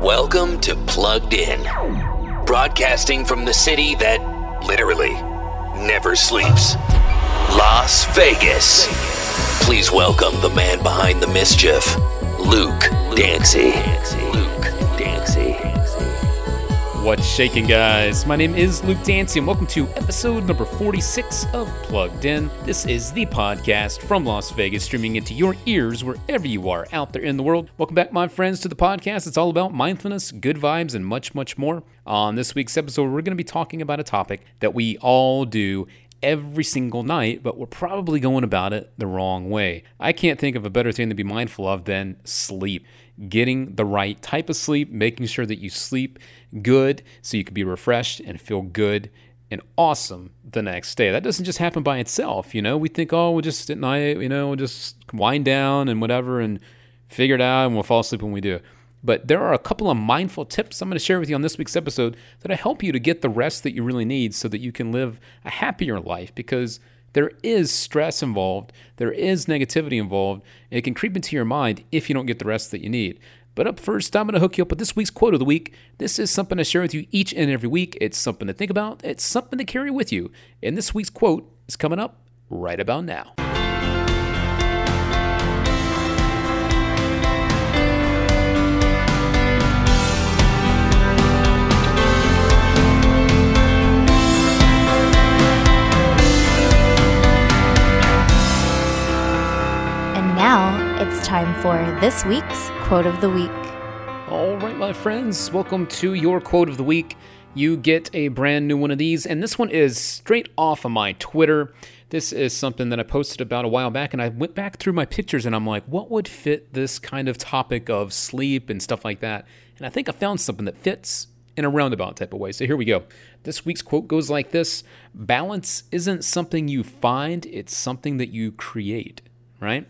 Welcome to Plugged In, broadcasting from the city that literally never sleeps Las Vegas. Please welcome the man behind the mischief, Luke Dancy. What's shaking, guys? My name is Luke Dancy, and welcome to episode number 46 of Plugged In. This is the podcast from Las Vegas, streaming into your ears wherever you are out there in the world. Welcome back, my friends, to the podcast. It's all about mindfulness, good vibes, and much, much more. On this week's episode, we're going to be talking about a topic that we all do every single night, but we're probably going about it the wrong way. I can't think of a better thing to be mindful of than sleep. Getting the right type of sleep, making sure that you sleep good so you can be refreshed and feel good and awesome the next day. That doesn't just happen by itself, you know. We think, oh, we'll just at night, you know, we'll just wind down and whatever and figure it out and we'll fall asleep when we do. But there are a couple of mindful tips I'm going to share with you on this week's episode that'll help you to get the rest that you really need so that you can live a happier life because there is stress involved, there is negativity involved, and it can creep into your mind if you don't get the rest that you need. But up first, I'm going to hook you up with this week's quote of the week. This is something I share with you each and every week. It's something to think about, it's something to carry with you. And this week's quote is coming up right about now. For this week's quote of the week. All right, my friends, welcome to your quote of the week. You get a brand new one of these, and this one is straight off of my Twitter. This is something that I posted about a while back, and I went back through my pictures and I'm like, what would fit this kind of topic of sleep and stuff like that? And I think I found something that fits in a roundabout type of way. So here we go. This week's quote goes like this Balance isn't something you find, it's something that you create, right?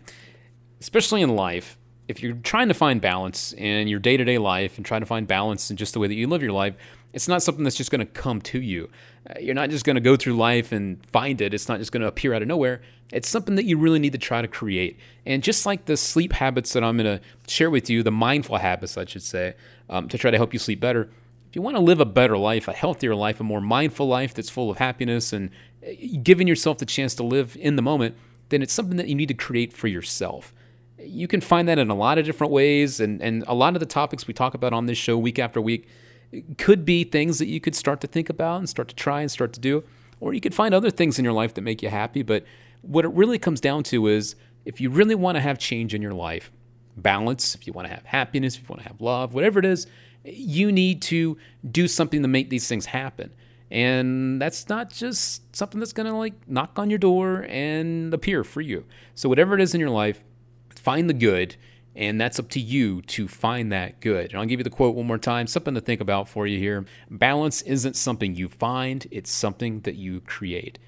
Especially in life, if you're trying to find balance in your day to day life and trying to find balance in just the way that you live your life, it's not something that's just going to come to you. Uh, You're not just going to go through life and find it. It's not just going to appear out of nowhere. It's something that you really need to try to create. And just like the sleep habits that I'm going to share with you, the mindful habits, I should say, um, to try to help you sleep better, if you want to live a better life, a healthier life, a more mindful life that's full of happiness and uh, giving yourself the chance to live in the moment, then it's something that you need to create for yourself you can find that in a lot of different ways and, and a lot of the topics we talk about on this show week after week could be things that you could start to think about and start to try and start to do or you could find other things in your life that make you happy. But what it really comes down to is if you really want to have change in your life balance if you want to have happiness if you want to have love whatever it is you need to do something to make these things happen. And that's not just something that's going to like knock on your door and appear for you. So whatever it is in your life find the good and that's up to you to find that good. And I'll give you the quote one more time, something to think about for you here. Balance isn't something you find, it's something that you create.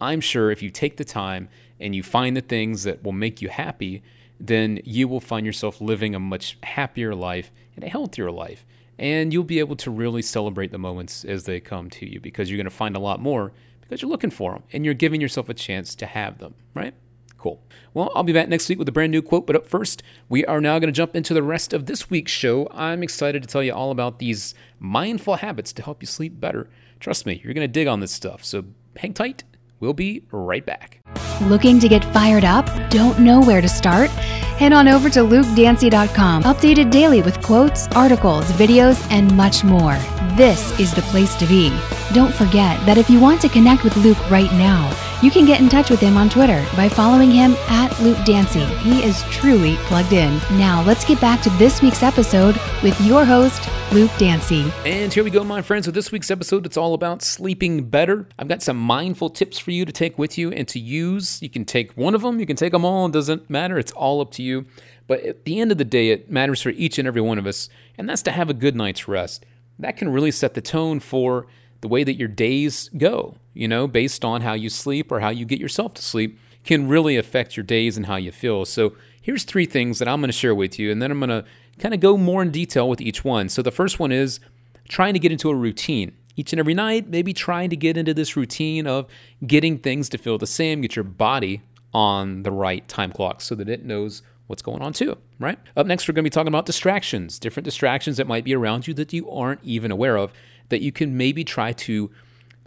I'm sure if you take the time and you find the things that will make you happy, then you will find yourself living a much happier life and a healthier life. And you'll be able to really celebrate the moments as they come to you because you're going to find a lot more because you're looking for them and you're giving yourself a chance to have them, right? Cool. Well, I'll be back next week with a brand new quote, but up first, we are now going to jump into the rest of this week's show. I'm excited to tell you all about these mindful habits to help you sleep better. Trust me, you're going to dig on this stuff, so hang tight. We'll be right back. Looking to get fired up? Don't know where to start? Head on over to lukedancy.com, updated daily with quotes, articles, videos, and much more. This is the place to be. Don't forget that if you want to connect with Luke right now, you can get in touch with him on Twitter by following him at Luke Dancy. He is truly plugged in. Now, let's get back to this week's episode with your host, Luke Dancy. And here we go, my friends. With this week's episode, it's all about sleeping better. I've got some mindful tips for you to take with you and to use. You can take one of them, you can take them all. It doesn't matter. It's all up to you. But at the end of the day, it matters for each and every one of us, and that's to have a good night's rest. That can really set the tone for the way that your days go, you know, based on how you sleep or how you get yourself to sleep, can really affect your days and how you feel. So, here's three things that I'm going to share with you, and then I'm going to kind of go more in detail with each one. So, the first one is trying to get into a routine. Each and every night, maybe trying to get into this routine of getting things to feel the same, get your body on the right time clock so that it knows what's going on too, right? Up next, we're going to be talking about distractions, different distractions that might be around you that you aren't even aware of, that you can maybe try to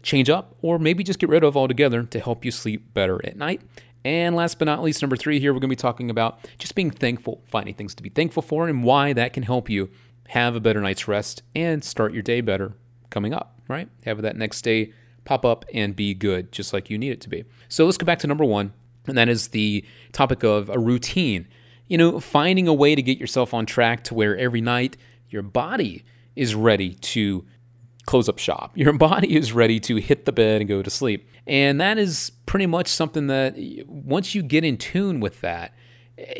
change up or maybe just get rid of altogether to help you sleep better at night. And last but not least, number three here, we're going to be talking about just being thankful, finding things to be thankful for, and why that can help you have a better night's rest and start your day better coming up, right? Have that next day pop up and be good, just like you need it to be. So let's go back to number one, and that is the topic of a routine. You know, finding a way to get yourself on track to where every night your body is ready to close up shop. Your body is ready to hit the bed and go to sleep. And that is pretty much something that once you get in tune with that,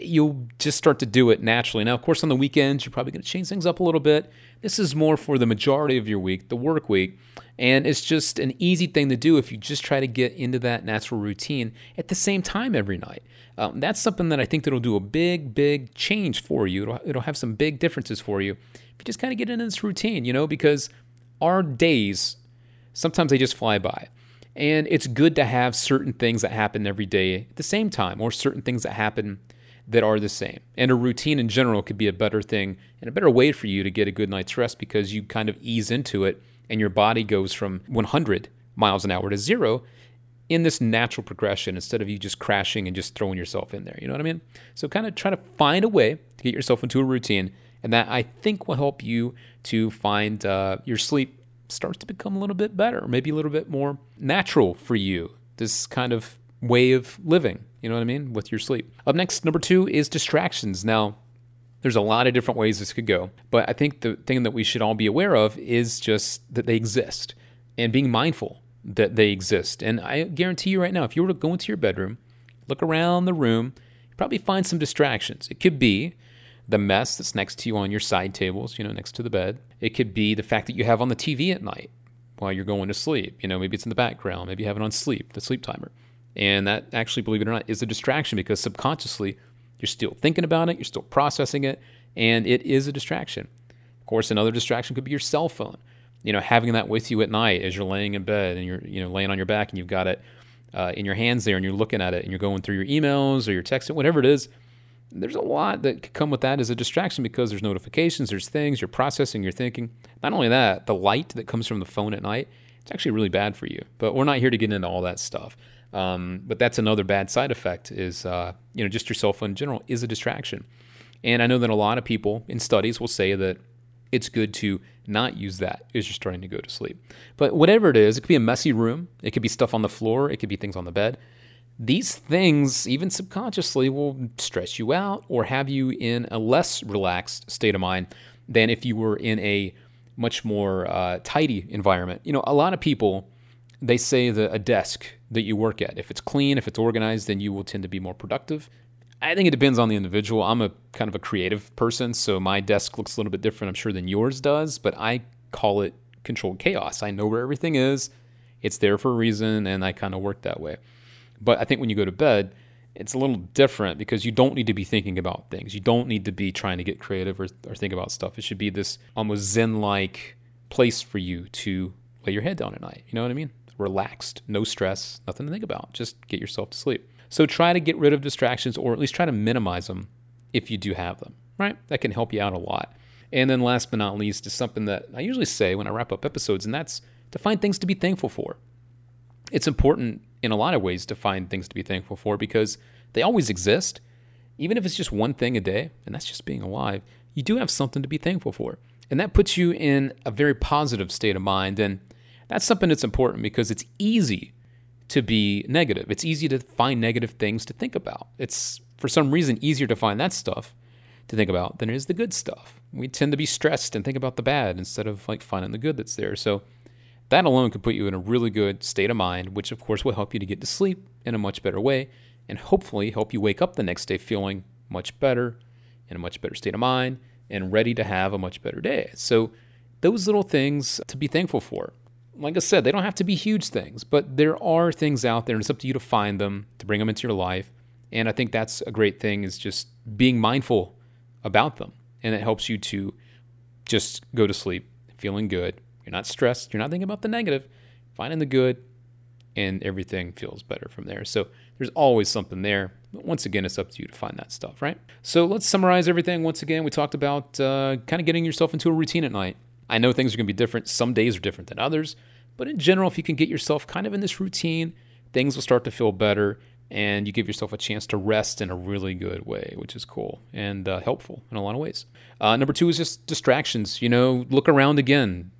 you'll just start to do it naturally. Now, of course, on the weekends, you're probably going to change things up a little bit. This is more for the majority of your week, the work week. And it's just an easy thing to do if you just try to get into that natural routine at the same time every night. Um, that's something that I think that'll do a big, big change for you. It'll, it'll have some big differences for you if you just kind of get into this routine, you know, because our days, sometimes they just fly by. And it's good to have certain things that happen every day at the same time, or certain things that happen that are the same. And a routine in general could be a better thing and a better way for you to get a good night's rest because you kind of ease into it and your body goes from 100 miles an hour to zero in this natural progression instead of you just crashing and just throwing yourself in there. You know what I mean? So kind of try to find a way to get yourself into a routine and that I think will help you to find uh, your sleep starts to become a little bit better, maybe a little bit more natural for you. This kind of way of living, you know what I mean, with your sleep. Up next, number two is distractions. Now, there's a lot of different ways this could go, but I think the thing that we should all be aware of is just that they exist and being mindful that they exist. And I guarantee you right now, if you were to go into your bedroom, look around the room, you probably find some distractions. It could be the mess that's next to you on your side tables, you know, next to the bed. It could be the fact that you have on the TV at night while you're going to sleep. You know, maybe it's in the background, maybe you have it on sleep, the sleep timer. And that actually, believe it or not, is a distraction because subconsciously you're still thinking about it, you're still processing it, and it is a distraction. Of course, another distraction could be your cell phone. You know, having that with you at night as you're laying in bed and you're, you know, laying on your back and you've got it uh, in your hands there and you're looking at it and you're going through your emails or your texting, whatever it is there's a lot that could come with that as a distraction because there's notifications, there's things, you're processing, you're thinking. Not only that, the light that comes from the phone at night, it's actually really bad for you. But we're not here to get into all that stuff. Um, but that's another bad side effect is, uh, you know, just your cell phone in general is a distraction. And I know that a lot of people in studies will say that it's good to not use that as you're starting to go to sleep. But whatever it is, it could be a messy room, it could be stuff on the floor, it could be things on the bed these things, even subconsciously, will stress you out or have you in a less relaxed state of mind than if you were in a much more uh, tidy environment. You know, a lot of people they say that a desk that you work at, if it's clean, if it's organized, then you will tend to be more productive. I think it depends on the individual. I'm a kind of a creative person, so my desk looks a little bit different, I'm sure, than yours does, but I call it controlled chaos. I know where everything is, it's there for a reason, and I kind of work that way. But I think when you go to bed, it's a little different because you don't need to be thinking about things. You don't need to be trying to get creative or, or think about stuff. It should be this almost zen like place for you to lay your head down at night. You know what I mean? Relaxed, no stress, nothing to think about. Just get yourself to sleep. So try to get rid of distractions or at least try to minimize them if you do have them, right? That can help you out a lot. And then last but not least is something that I usually say when I wrap up episodes, and that's to find things to be thankful for. It's important in a lot of ways to find things to be thankful for because they always exist. Even if it's just one thing a day, and that's just being alive, you do have something to be thankful for. And that puts you in a very positive state of mind. And that's something that's important because it's easy to be negative. It's easy to find negative things to think about. It's, for some reason, easier to find that stuff to think about than it is the good stuff. We tend to be stressed and think about the bad instead of like finding the good that's there. So that alone could put you in a really good state of mind, which of course will help you to get to sleep in a much better way and hopefully help you wake up the next day feeling much better, in a much better state of mind, and ready to have a much better day. So, those little things to be thankful for. Like I said, they don't have to be huge things, but there are things out there, and it's up to you to find them, to bring them into your life. And I think that's a great thing is just being mindful about them. And it helps you to just go to sleep feeling good, you're not stressed. You're not thinking about the negative. Finding the good, and everything feels better from there. So there's always something there. But once again, it's up to you to find that stuff, right? So let's summarize everything. Once again, we talked about uh, kind of getting yourself into a routine at night. I know things are going to be different. Some days are different than others. But in general, if you can get yourself kind of in this routine, things will start to feel better and you give yourself a chance to rest in a really good way, which is cool and uh, helpful in a lot of ways. Uh, number two is just distractions. You know, look around again.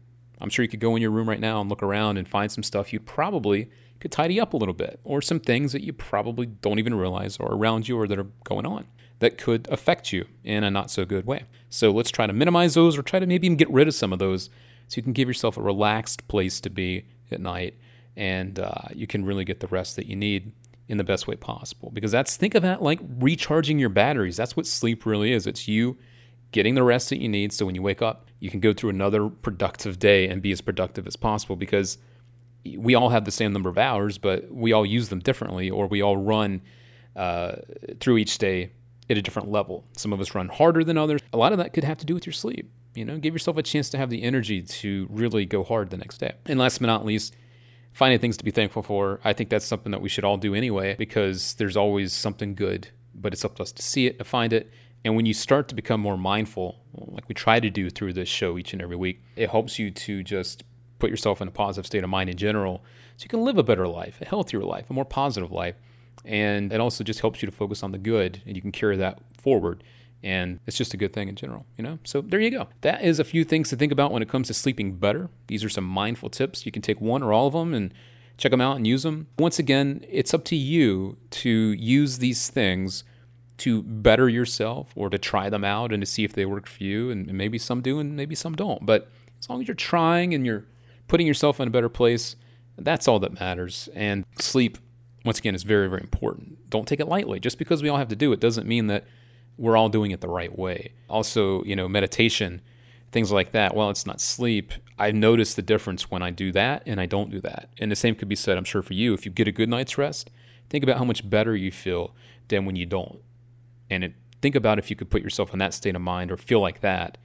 I'm sure you could go in your room right now and look around and find some stuff you probably could tidy up a little bit, or some things that you probably don't even realize are around you or that are going on that could affect you in a not so good way. So let's try to minimize those or try to maybe even get rid of some of those so you can give yourself a relaxed place to be at night and uh, you can really get the rest that you need in the best way possible. Because that's, think of that like recharging your batteries. That's what sleep really is. It's you getting the rest that you need so when you wake up, you can go through another productive day and be as productive as possible because we all have the same number of hours, but we all use them differently, or we all run uh, through each day at a different level. Some of us run harder than others. A lot of that could have to do with your sleep. You know, give yourself a chance to have the energy to really go hard the next day. And last but not least, finding things to be thankful for. I think that's something that we should all do anyway because there's always something good, but it's up to us to see it, to find it. And when you start to become more mindful, like we try to do through this show each and every week, it helps you to just put yourself in a positive state of mind in general so you can live a better life, a healthier life, a more positive life. And it also just helps you to focus on the good and you can carry that forward. And it's just a good thing in general, you know? So there you go. That is a few things to think about when it comes to sleeping better. These are some mindful tips. You can take one or all of them and check them out and use them. Once again, it's up to you to use these things to better yourself or to try them out and to see if they work for you. And maybe some do and maybe some don't. But as long as you're trying and you're putting yourself in a better place, that's all that matters. And sleep, once again, is very, very important. Don't take it lightly. Just because we all have to do it doesn't mean that we're all doing it the right way. Also, you know, meditation, things like that. Well, it's not sleep. I notice the difference when I do that and I don't do that. And the same could be said, I'm sure, for you. If you get a good night's rest, think about how much better you feel than when you don't. And it, think about if you could put yourself in that state of mind or feel like that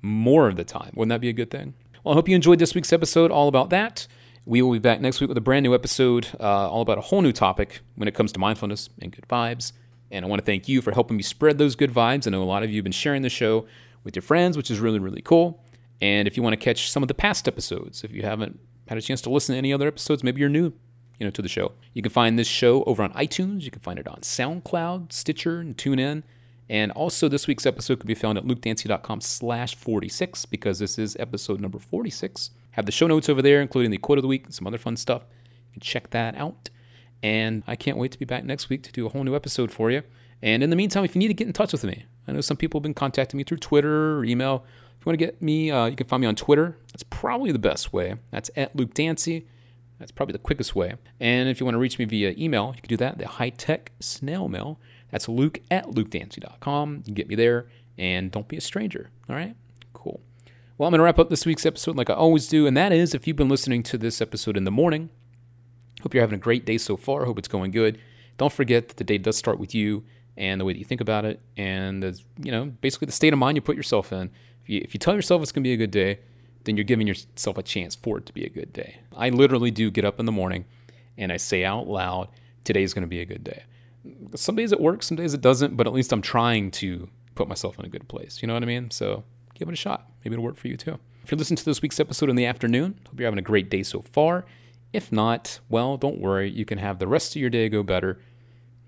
more of the time. Wouldn't that be a good thing? Well, I hope you enjoyed this week's episode all about that. We will be back next week with a brand new episode, uh, all about a whole new topic when it comes to mindfulness and good vibes. And I want to thank you for helping me spread those good vibes. I know a lot of you have been sharing the show with your friends, which is really, really cool. And if you want to catch some of the past episodes, if you haven't had a chance to listen to any other episodes, maybe you're new, you know, to the show. You can find this show over on iTunes. You can find it on SoundCloud, Stitcher, and TuneIn. And also, this week's episode can be found at lukedancy.com slash 46 because this is episode number 46. Have the show notes over there, including the quote of the week and some other fun stuff. You can check that out. And I can't wait to be back next week to do a whole new episode for you. And in the meantime, if you need to get in touch with me, I know some people have been contacting me through Twitter or email. If you want to get me, uh, you can find me on Twitter. That's probably the best way. That's at Luke Dancy. That's probably the quickest way. And if you want to reach me via email, you can do that. The high tech snail mail. That's luke at lukedancy.com. You can get me there. And don't be a stranger. All right? Cool. Well, I'm going to wrap up this week's episode like I always do. And that is if you've been listening to this episode in the morning, Hope you're having a great day so far. Hope it's going good. Don't forget that the day does start with you and the way that you think about it, and you know, basically the state of mind you put yourself in. If you, if you tell yourself it's going to be a good day, then you're giving yourself a chance for it to be a good day. I literally do get up in the morning and I say out loud, "Today's going to be a good day." Some days it works, some days it doesn't, but at least I'm trying to put myself in a good place. You know what I mean? So give it a shot. Maybe it'll work for you too. If you're listening to this week's episode in the afternoon, hope you're having a great day so far. If not, well, don't worry. You can have the rest of your day go better.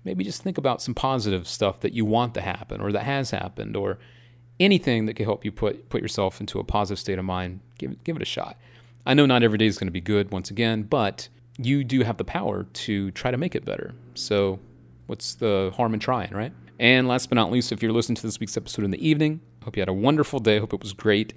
Maybe just think about some positive stuff that you want to happen or that has happened or anything that can help you put, put yourself into a positive state of mind. Give, give it a shot. I know not every day is going to be good once again, but you do have the power to try to make it better. So, what's the harm in trying, right? And last but not least, if you're listening to this week's episode in the evening, I hope you had a wonderful day. Hope it was great.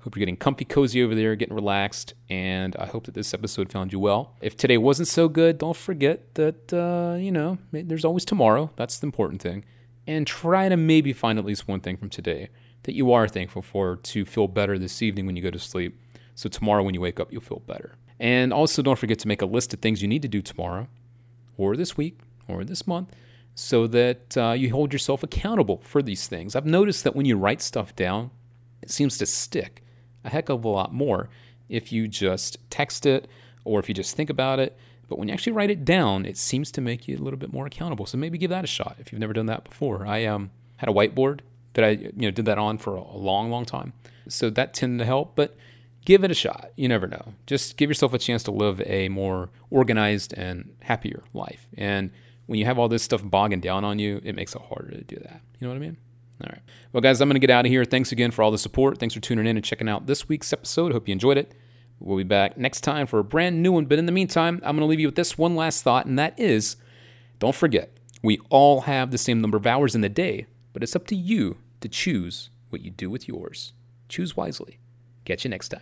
Hope you're getting comfy, cozy over there, getting relaxed, and I hope that this episode found you well. If today wasn't so good, don't forget that, uh, you know, there's always tomorrow. That's the important thing. And try to maybe find at least one thing from today that you are thankful for to feel better this evening when you go to sleep. So tomorrow when you wake up, you'll feel better. And also don't forget to make a list of things you need to do tomorrow, or this week, or this month, so that uh, you hold yourself accountable for these things. I've noticed that when you write stuff down, it seems to stick a heck of a lot more if you just text it or if you just think about it. But when you actually write it down, it seems to make you a little bit more accountable. So maybe give that a shot if you've never done that before. I um, had a whiteboard that I you know did that on for a long, long time. So that tended to help, but give it a shot. You never know. Just give yourself a chance to live a more organized and happier life. And when you have all this stuff bogging down on you, it makes it harder to do that. You know what I mean? All right. Well, guys, I'm going to get out of here. Thanks again for all the support. Thanks for tuning in and checking out this week's episode. Hope you enjoyed it. We'll be back next time for a brand new one. But in the meantime, I'm going to leave you with this one last thought, and that is don't forget, we all have the same number of hours in the day, but it's up to you to choose what you do with yours. Choose wisely. Catch you next time.